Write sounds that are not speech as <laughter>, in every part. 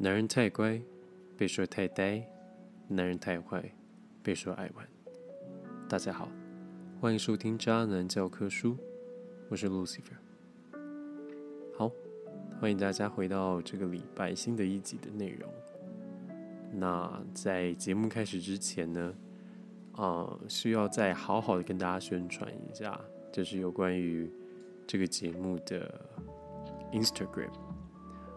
男人太乖，被说太呆；男人太坏，被说爱玩。大家好，欢迎收听《渣男教科书》，我是 Lucifer。好，欢迎大家回到这个礼拜新的一集的内容。那在节目开始之前呢，啊，需要再好好的跟大家宣传一下，就是有关于这个节目的 Instagram。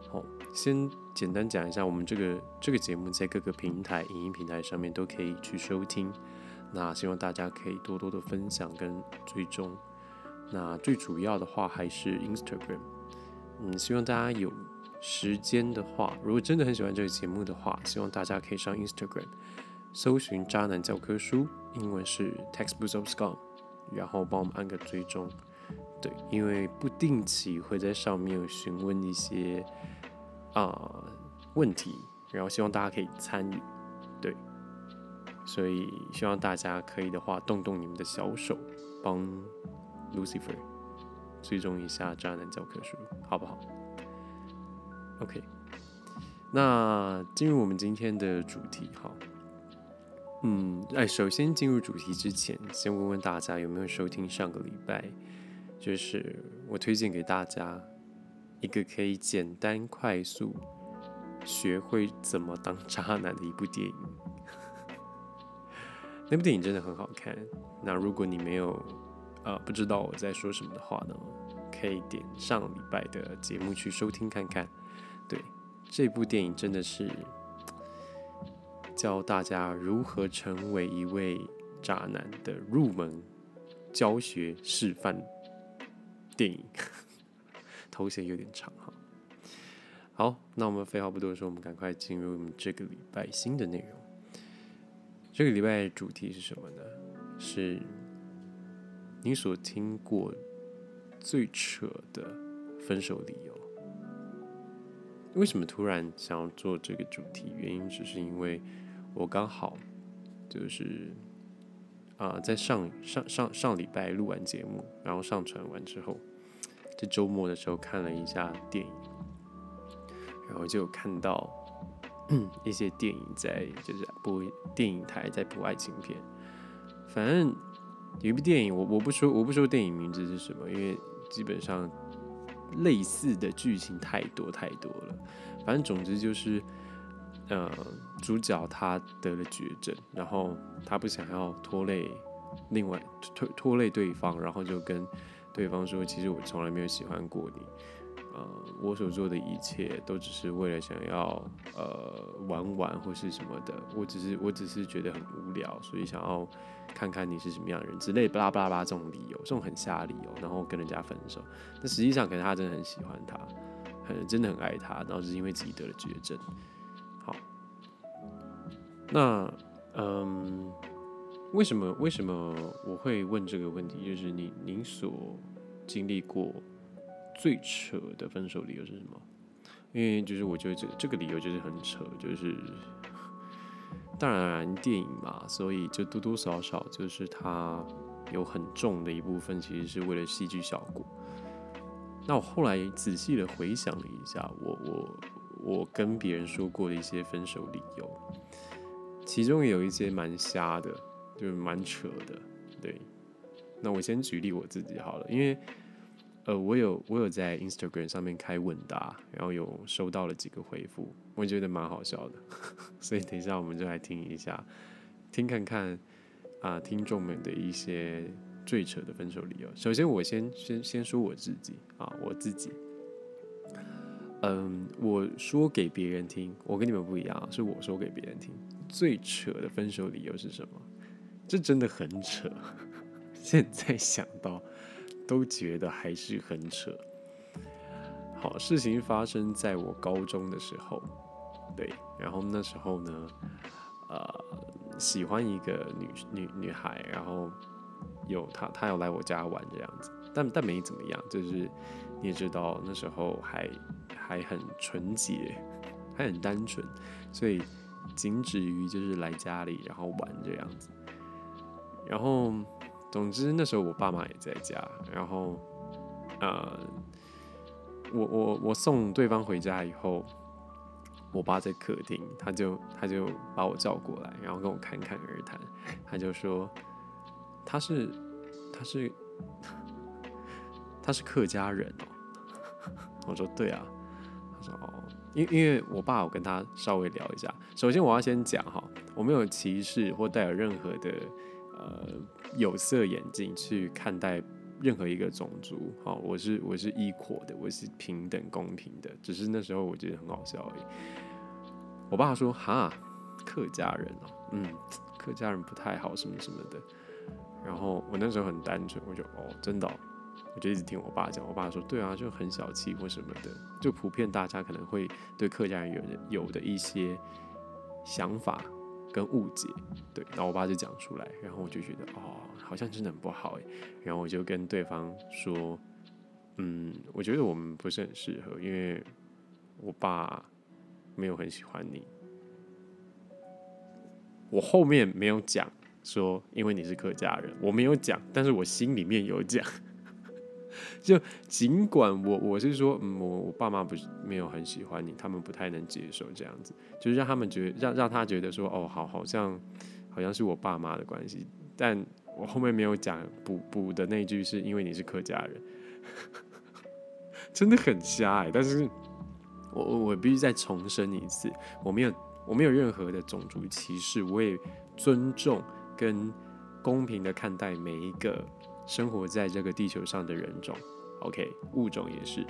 好，先简单讲一下，我们这个这个节目在各个平台、影音平台上面都可以去收听。那希望大家可以多多的分享跟追踪。那最主要的话还是 Instagram。嗯，希望大家有时间的话，如果真的很喜欢这个节目的话，希望大家可以上 Instagram 搜寻“渣男教科书”，英文是 Textbooks of Scum，然后帮我们按个追踪。对，因为不定期会在上面询问一些啊问题，然后希望大家可以参与。对，所以希望大家可以的话，动动你们的小手，帮 Lucifer 追踪一下渣男教科书，好不好？OK，那进入我们今天的主题，哈。嗯，哎，首先进入主题之前，先问问大家有没有收听上个礼拜，就是我推荐给大家一个可以简单快速学会怎么当渣男的一部电影。那部电影真的很好看。那如果你没有呃不知道我在说什么的话呢，可以点上礼拜的节目去收听看看。对，这部电影真的是。教大家如何成为一位渣男的入门教学示范电影，头衔有点长哈。好，那我们废话不多说，我们赶快进入我们这个礼拜新的内容。这个礼拜主题是什么呢？是你所听过最扯的分手理由。为什么突然想要做这个主题？原因只是因为我刚好就是啊，在上上上上礼拜录完节目，然后上传完之后，在周末的时候看了一下电影，然后就看到一些电影在就是播电影台在播爱情片。反正有一部电影，我我不说我不说电影名字是什么，因为基本上。类似的剧情太多太多了，反正总之就是，呃，主角他得了绝症，然后他不想要拖累另外拖拖累对方，然后就跟对方说：“其实我从来没有喜欢过你。”呃，我所做的一切都只是为了想要呃玩玩或是什么的，我只是我只是觉得很无聊，所以想要看看你是什么样的人之类巴拉巴拉巴拉这种理由，这种很瞎理由，然后跟人家分手。但实际上可能他真的很喜欢他，很真的很爱他，然后是因为自己得了绝症。好，那嗯，为什么为什么我会问这个问题？就是你您所经历过。最扯的分手理由是什么？因为就是我觉得这这个理由就是很扯，就是 <laughs> 当然电影嘛，所以就多多少少就是它有很重的一部分其实是为了戏剧效果。那我后来仔细的回想了一下，我我我跟别人说过的一些分手理由，其中有一些蛮瞎的，就是蛮扯的。对，那我先举例我自己好了，因为。呃，我有我有在 Instagram 上面开问答，然后有收到了几个回复，我觉得蛮好笑的，<laughs> 所以等一下我们就来听一下，听看看啊听众们的一些最扯的分手理由。首先我先先先说我自己啊，我自己，嗯，我说给别人听，我跟你们不一样，是我说给别人听，最扯的分手理由是什么？这真的很扯，<laughs> 现在想到。都觉得还是很扯。好，事情发生在我高中的时候，对，然后那时候呢，呃，喜欢一个女女女孩，然后有她，她要来我家玩这样子，但但没怎么样，就是你也知道那时候还还很纯洁，还很单纯，所以仅止于就是来家里然后玩这样子，然后。总之那时候我爸妈也在家，然后，呃，我我我送对方回家以后，我爸在客厅，他就他就把我叫过来，然后跟我侃侃而谈，他就说他是他是 <laughs> 他是客家人哦。我说对啊，他说哦，因因为我爸，我跟他稍微聊一下。首先我要先讲哈，我没有歧视或带有任何的呃有色眼镜去看待任何一个种族。好，我是我是 equal 的，我是平等公平的。只是那时候我觉得很好笑而已。我爸说哈，客家人哦，嗯，客家人不太好什么什么的。然后我那时候很单纯，我就哦，真的。我就一直听我爸讲，我爸说：“对啊，就很小气或什么的，就普遍大家可能会对客家人有有的一些想法跟误解。”对，然后我爸就讲出来，然后我就觉得哦，好像真的很不好哎。然后我就跟对方说：“嗯，我觉得我们不是很适合，因为我爸没有很喜欢你。”我后面没有讲说，因为你是客家人，我没有讲，但是我心里面有讲。<laughs> 就尽管我我是说，嗯，我我爸妈不是没有很喜欢你，他们不太能接受这样子，就是让他们觉得让让他觉得说，哦，好，好像好像是我爸妈的关系，但我后面没有讲补 <laughs> 补的那句，是因为你是客家人，真的很瞎哎，但是我我我必须再重申一次，我没有我没有任何的种族歧视，我也尊重跟公平的看待每一个。生活在这个地球上的人种，OK，物种也是，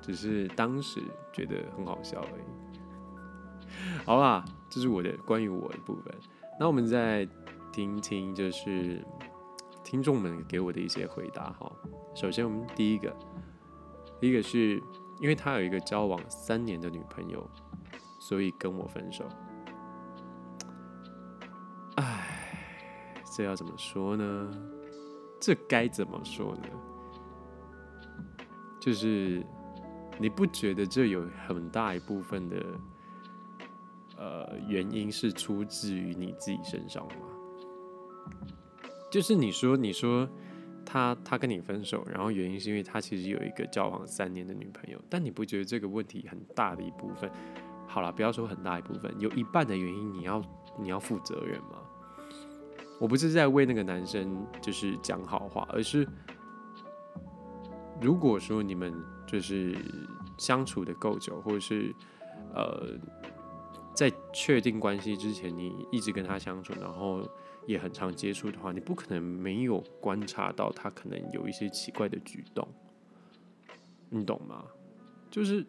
只是当时觉得很好笑而已。好啦，这是我的关于我的部分。那我们再听听，就是听众们给我的一些回答哈。首先，我们第一个，第一个是因为他有一个交往三年的女朋友，所以跟我分手。唉，这要怎么说呢？这该怎么说呢？就是你不觉得这有很大一部分的呃原因是出自于你自己身上吗？就是你说你说他他跟你分手，然后原因是因为他其实有一个交往三年的女朋友，但你不觉得这个问题很大的一部分？好了，不要说很大一部分，有一半的原因你要你要负责任吗？我不是在为那个男生就是讲好话，而是如果说你们就是相处的够久，或者是呃在确定关系之前，你一直跟他相处，然后也很常接触的话，你不可能没有观察到他可能有一些奇怪的举动，你懂吗？就是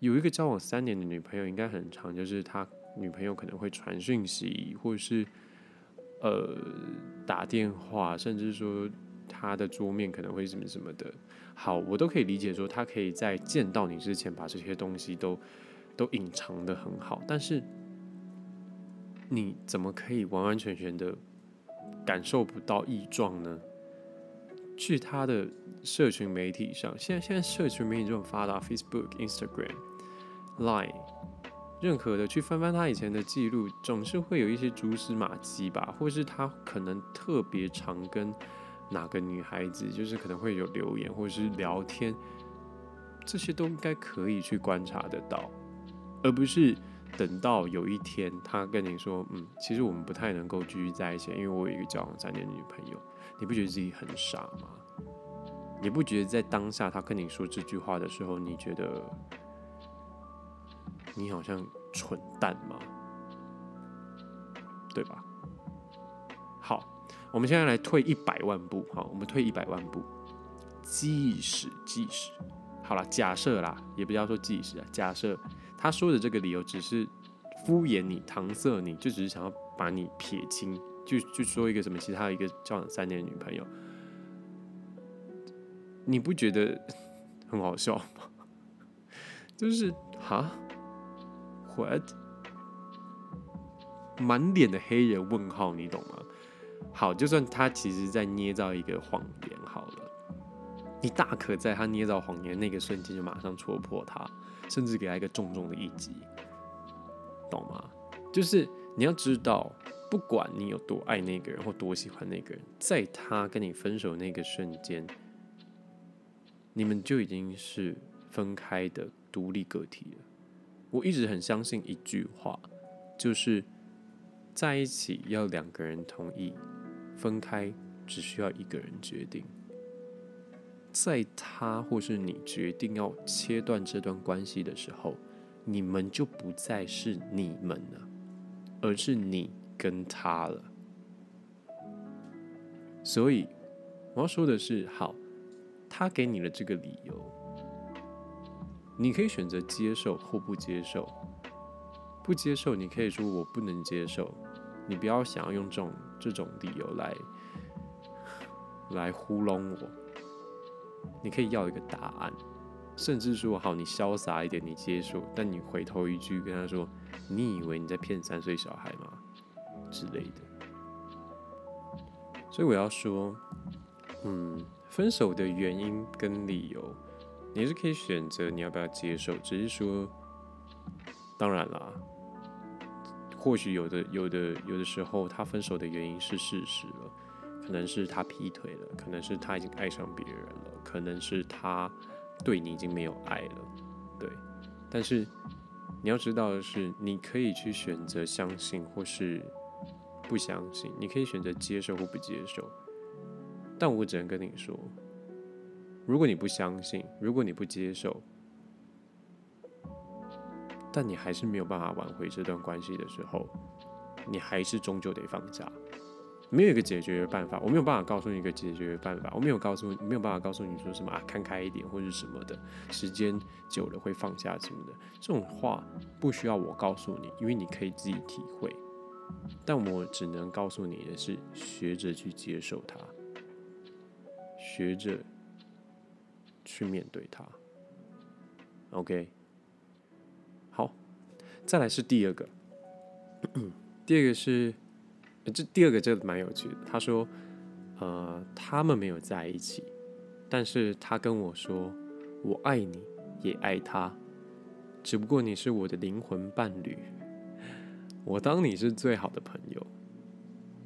有一个交往三年的女朋友，应该很长，就是他女朋友可能会传讯息，或者是。呃，打电话，甚至说他的桌面可能会什么什么的，好，我都可以理解说他可以在见到你之前把这些东西都都隐藏的很好，但是你怎么可以完完全全的感受不到异状呢？去他的社群媒体上，现在现在社群媒体这么发达，Facebook、Instagram、Line。任何的去翻翻他以前的记录，总是会有一些蛛丝马迹吧，或是他可能特别常跟哪个女孩子，就是可能会有留言或者是聊天，这些都应该可以去观察得到，而不是等到有一天他跟你说，嗯，其实我们不太能够继续在一起，因为我有一个交往三年的女朋友，你不觉得自己很傻吗？你不觉得在当下他跟你说这句话的时候，你觉得？你好像蠢蛋吗？对吧？好，我们现在来退一百万步。好，我们退一百万步。即使即使，好了，假设啦，也不要说即使啊。假设他说的这个理由只是敷衍你、搪塞你，就只是想要把你撇清，就就说一个什么其他一个交往三年的女朋友，你不觉得 <laughs> 很好笑吗？<laughs> 就是哈。What？满脸的黑人问号，你懂吗？好，就算他其实在捏造一个谎言，好了，你大可在他捏造谎言那个瞬间就马上戳破他，甚至给他一个重重的一击，懂吗？就是你要知道，不管你有多爱那个人或多喜欢那个人，在他跟你分手那个瞬间，你们就已经是分开的独立个体了。我一直很相信一句话，就是在一起要两个人同意，分开只需要一个人决定。在他或是你决定要切断这段关系的时候，你们就不再是你们了，而是你跟他了。所以我要说的是，好，他给你了这个理由，你可以选择接受或不接受。不接受，你可以说我不能接受。你不要想要用这种这种理由来来糊弄我。你可以要一个答案，甚至说好，你潇洒一点，你接受，但你回头一句跟他说：“你以为你在骗三岁小孩吗？”之类的。所以我要说，嗯，分手的原因跟理由，你是可以选择你要不要接受，只是说，当然啦，或许有的有的有的时候，他分手的原因是事实了。可能是他劈腿了，可能是他已经爱上别人了，可能是他对你已经没有爱了，对。但是你要知道的是，你可以去选择相信或是不相信，你可以选择接受或不接受。但我只能跟你说，如果你不相信，如果你不接受，但你还是没有办法挽回这段关系的时候，你还是终究得放下。没有一个解决的办法，我没有办法告诉你一个解决的办法，我没有告诉，没有办法告诉你说什么啊，看开一点或者什么的，时间久了会放下什么的，这种话不需要我告诉你，因为你可以自己体会。但我只能告诉你的是，学着去接受它，学着去面对它。OK，好，再来是第二个，第二个是。这第二个这蛮有趣的。他说：“呃，他们没有在一起，但是他跟我说，我爱你，也爱他，只不过你是我的灵魂伴侣，<laughs> 我当你是最好的朋友，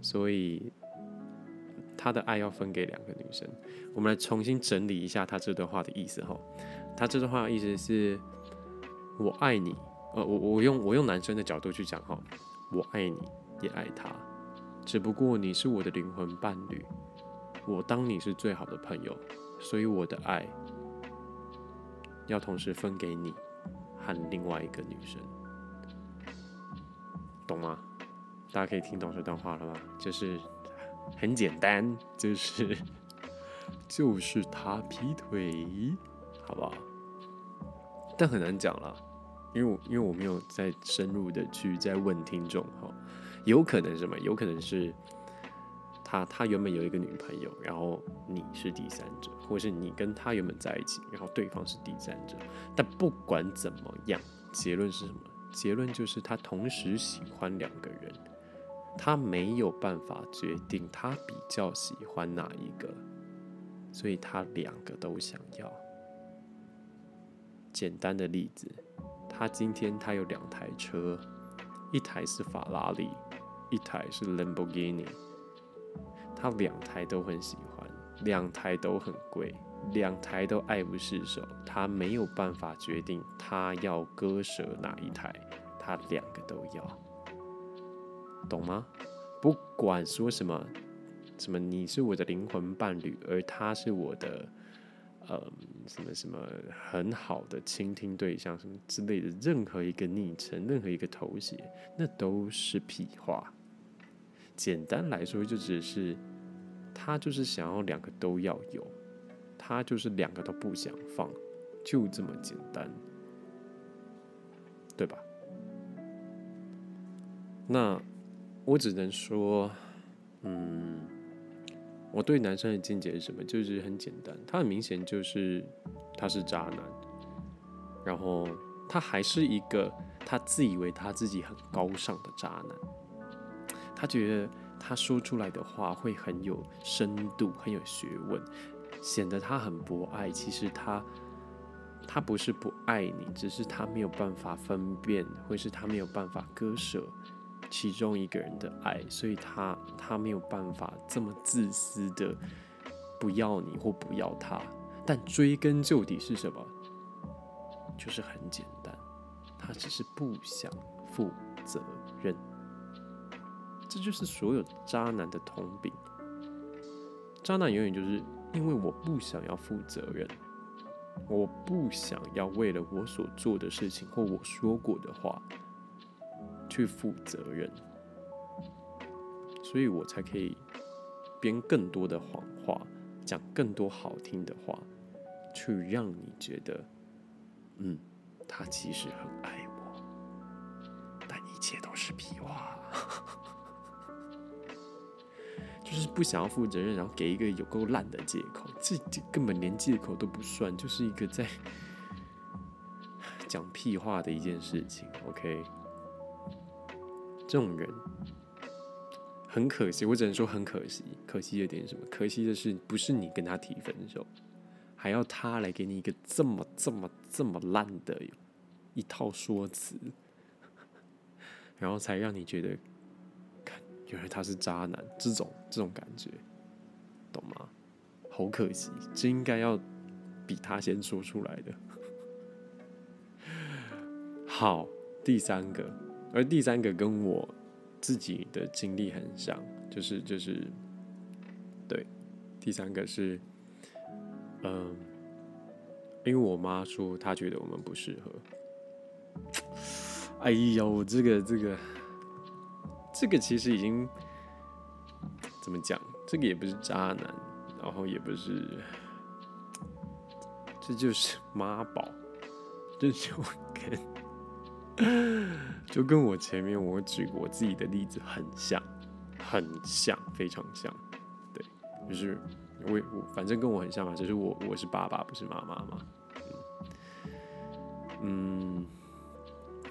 所以他的爱要分给两个女生。我们来重新整理一下他这段话的意思哈。他这段话的意思是：我爱你，呃，我我用我用男生的角度去讲哈，我爱你，也爱他。”只不过你是我的灵魂伴侣，我当你是最好的朋友，所以我的爱要同时分给你和另外一个女生，懂吗？大家可以听懂这段话了吗？就是很简单，就是就是他劈腿，好不好？但很难讲了，因为我因为我没有再深入的去再问听众哈。有可能什么？有可能是他，他原本有一个女朋友，然后你是第三者，或是你跟他原本在一起，然后对方是第三者。但不管怎么样，结论是什么？结论就是他同时喜欢两个人，他没有办法决定他比较喜欢哪一个，所以他两个都想要。简单的例子，他今天他有两台车，一台是法拉利。一台是兰博基尼，他两台都很喜欢，两台都很贵，两台都爱不释手，他没有办法决定他要割舍哪一台，他两个都要，懂吗？不管说什么，什么你是我的灵魂伴侣，而他是我的，呃，什么什么很好的倾听对象，什么之类的，任何一个昵称，任何一个头衔，那都是屁话。简单来说，就只是他就是想要两个都要有，他就是两个都不想放，就这么简单，对吧？那我只能说，嗯，我对男生的见解是什么？就是很简单，他很明显就是他是渣男，然后他还是一个他自以为他自己很高尚的渣男。他觉得他说出来的话会很有深度、很有学问，显得他很博爱。其实他他不是不爱你，只是他没有办法分辨，或是他没有办法割舍其中一个人的爱，所以他他没有办法这么自私的不要你或不要他。但追根究底是什么？就是很简单。他只是不想负责任。这就是所有渣男的通病。渣男永远就是因为我不想要负责任，我不想要为了我所做的事情或我说过的话去负责任，所以我才可以编更多的谎话，讲更多好听的话，去让你觉得，嗯，他其实很爱我，但一切都是屁话。<laughs> 就是不想要负责任，然后给一个有够烂的借口，这这根本连借口都不算，就是一个在 <laughs> 讲屁话的一件事情。OK，这种人很可惜，我只能说很可惜。可惜的点什么？可惜的是，不是你跟他提分手，还要他来给你一个这么这么这么烂的一套说辞，然后才让你觉得。看原来他是渣男，这种这种感觉，懂吗？好可惜，这应该要比他先说出来的。<laughs> 好，第三个，而第三个跟我自己的经历很像，就是就是，对，第三个是，嗯，因为我妈说她觉得我们不适合。哎呦，这个这个。这个其实已经怎么讲？这个也不是渣男，然后也不是，这就是妈宝，这就跟 <laughs> 就跟我前面我举我自己的例子很像，很像，非常像。对，就是我我反正跟我很像嘛，只是我我是爸爸，不是妈妈嘛。嗯。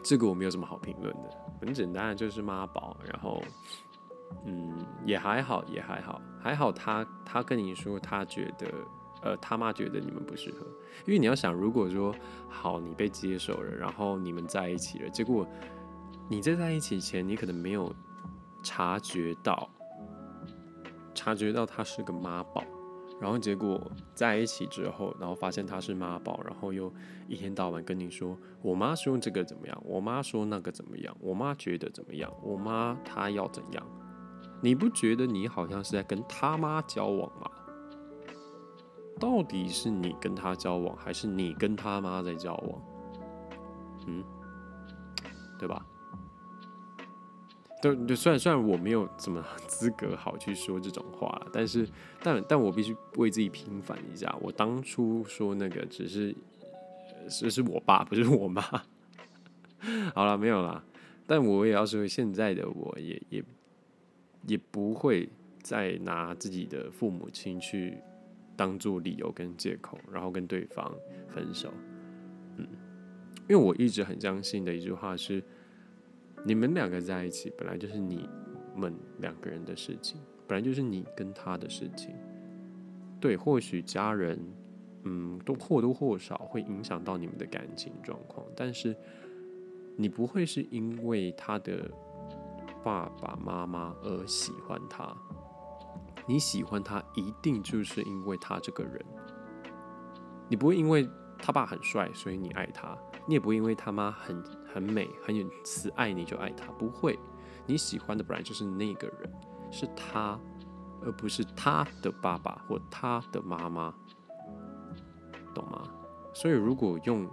这个我没有什么好评论的，很简单的就是妈宝，然后，嗯，也还好，也还好，还好他他跟你说他觉得，呃，他妈觉得你们不适合，因为你要想，如果说好你被接受了，然后你们在一起了，结果你在在一起前你可能没有察觉到，察觉到他是个妈宝。然后结果在一起之后，然后发现他是妈宝，然后又一天到晚跟你说，我妈说这个怎么样，我妈说那个怎么样，我妈觉得怎么样，我妈她要怎样，你不觉得你好像是在跟他妈交往吗？到底是你跟他交往，还是你跟他妈在交往？嗯，对吧？就就虽然虽然我没有什么资格好去说这种话，但是但但我必须为自己平反一下。我当初说那个只是是是我爸，不是我妈。<laughs> 好了，没有了。但我也要说，现在的我也也也不会再拿自己的父母亲去当做理由跟借口，然后跟对方分手。嗯，因为我一直很相信的一句话是。你们两个在一起，本来就是你们两个人的事情，本来就是你跟他的事情。对，或许家人，嗯，都或多或少会影响到你们的感情状况，但是你不会是因为他的爸爸妈妈而喜欢他，你喜欢他一定就是因为他这个人，你不会因为他爸很帅，所以你爱他。你也不会因为他妈很很美很有慈爱你就爱他，不会。你喜欢的本来就是那个人，是他，而不是他的爸爸或他的妈妈，懂吗？所以如果用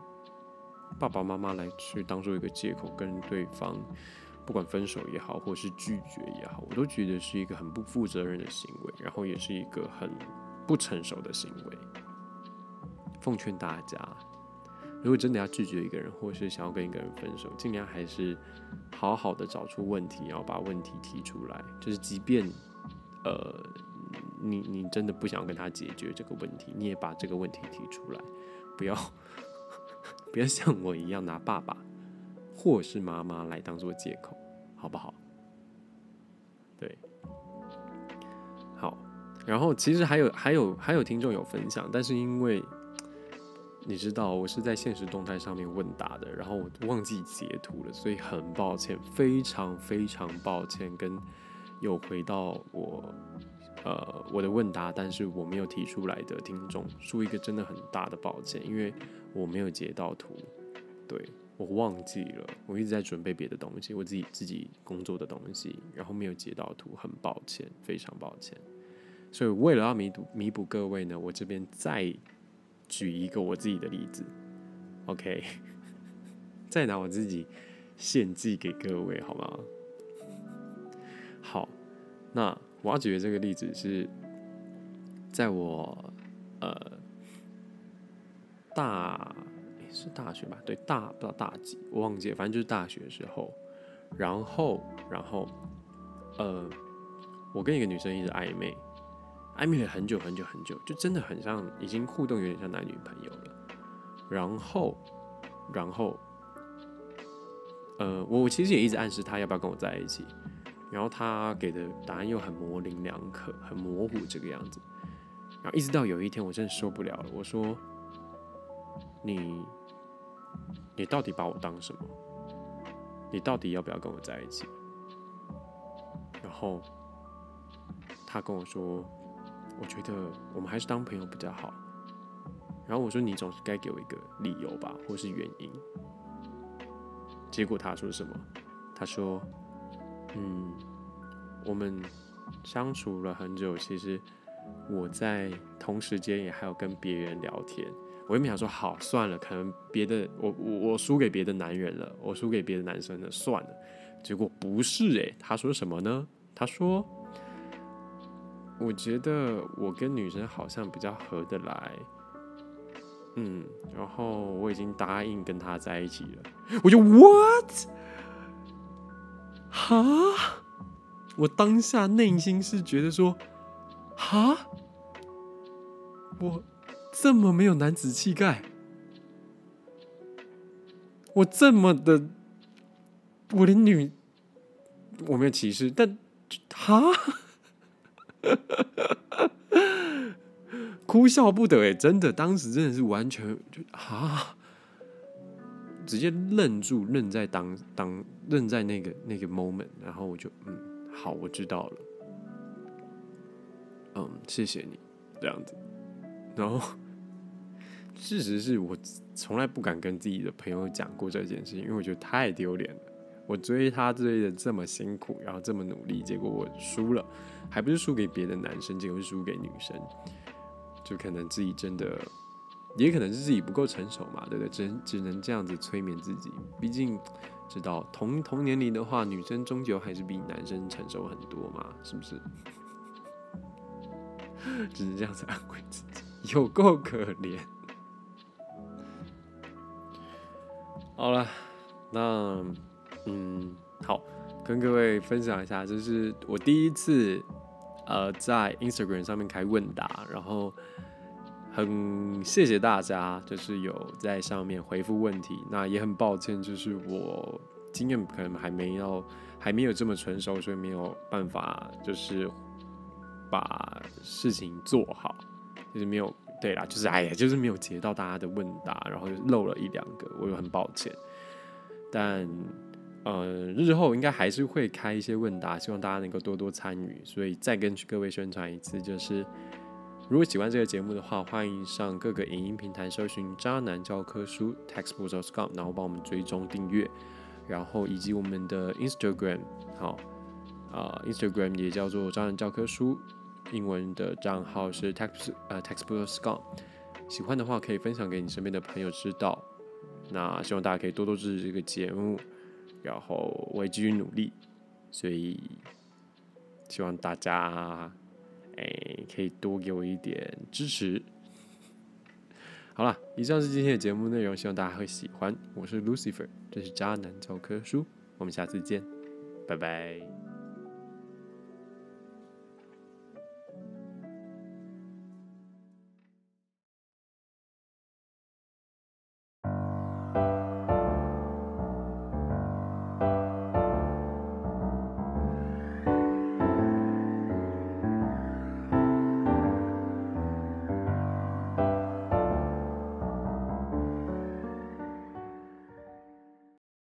爸爸妈妈来去当做一个借口跟对方，不管分手也好，或是拒绝也好，我都觉得是一个很不负责任的行为，然后也是一个很不成熟的行为。奉劝大家。如果真的要拒绝一个人，或是想要跟一个人分手，尽量还是好好的找出问题，然后把问题提出来。就是即便，呃，你你真的不想跟他解决这个问题，你也把这个问题提出来，不要不要像我一样拿爸爸或是妈妈来当做借口，好不好？对，好。然后其实还有还有还有听众有分享，但是因为。你知道我是在现实动态上面问答的，然后我忘记截图了，所以很抱歉，非常非常抱歉，跟有回到我呃我的问答，但是我没有提出来的听众，说一个真的很大的抱歉，因为我没有截到图，对，我忘记了，我一直在准备别的东西，我自己自己工作的东西，然后没有截到图，很抱歉，非常抱歉。所以为了要弥补弥补各位呢，我这边再举一个我自己的例子，OK，<laughs> 再拿我自己献祭给各位，好吗？好，那我要举的这个例子是在我呃大是大学吧？对，大不知道大几，我忘记了，反正就是大学的时候。然后，然后，呃，我跟一个女生一直暧昧。暧昧了很久很久很久，就真的很像，已经互动有点像男女朋友了。然后，然后，呃，我其实也一直暗示他要不要跟我在一起，然后他给的答案又很模棱两可，很模糊这个样子。然后一直到有一天，我真的受不了了，我说：“你，你到底把我当什么？你到底要不要跟我在一起？”然后他跟我说。我觉得我们还是当朋友比较好。然后我说：“你总是该给我一个理由吧，或是原因。”结果他说什么？他说：“嗯，我们相处了很久，其实我在同时间也还有跟别人聊天。”我原本想说：“好，算了，可能别的我我我输给别的男人了，我输给别的男生了，算了。”结果不是诶，他说什么呢？他说。我觉得我跟女生好像比较合得来，嗯，然后我已经答应跟她在一起了。我就 what？哈？我当下内心是觉得说，哈？我这么没有男子气概，我这么的，我连女我没有歧视，但哈？<laughs> 哭笑不得哎，真的，当时真的是完全就啊，直接愣住，愣在当当愣在那个那个 moment，然后我就嗯，好，我知道了，嗯，谢谢你这样子，然后事实是我从来不敢跟自己的朋友讲过这件事情，因为我觉得太丢脸了。我追他追的这么辛苦，然后这么努力，结果我输了，还不是输给别的男生，结果是输给女生，就可能自己真的，也可能是自己不够成熟嘛，对不对？只只能这样子催眠自己，毕竟知道同同年龄的话，女生终究还是比男生成熟很多嘛，是不是？<laughs> 只能这样子安慰自己，有够可怜。好了，那。嗯，好，跟各位分享一下，就是我第一次呃在 Instagram 上面开问答，然后很谢谢大家，就是有在上面回复问题。那也很抱歉，就是我经验可能还没有还没有这么成熟，所以没有办法就是把事情做好，就是没有对啦，就是哎呀，就是没有接到大家的问答，然后漏了一两个，我又很抱歉，但。呃，日后应该还是会开一些问答，希望大家能够多多参与。所以再跟各位宣传一次，就是如果喜欢这个节目的话，欢迎上各个影音平台搜寻“渣男教科书 ”（textbooks.com），然后帮我们追踪订阅，然后以及我们的 Instagram，好啊，Instagram 也叫做“渣男教科书”，英文的账号是 text 呃 textbooks.com。喜欢的话可以分享给你身边的朋友知道。那希望大家可以多多支持这个节目。然后我也继续努力，所以希望大家哎可以多给我一点支持。好了，以上是今天的节目内容，希望大家会喜欢。我是 Lucifer，这是渣男教科书，我们下次见，拜拜。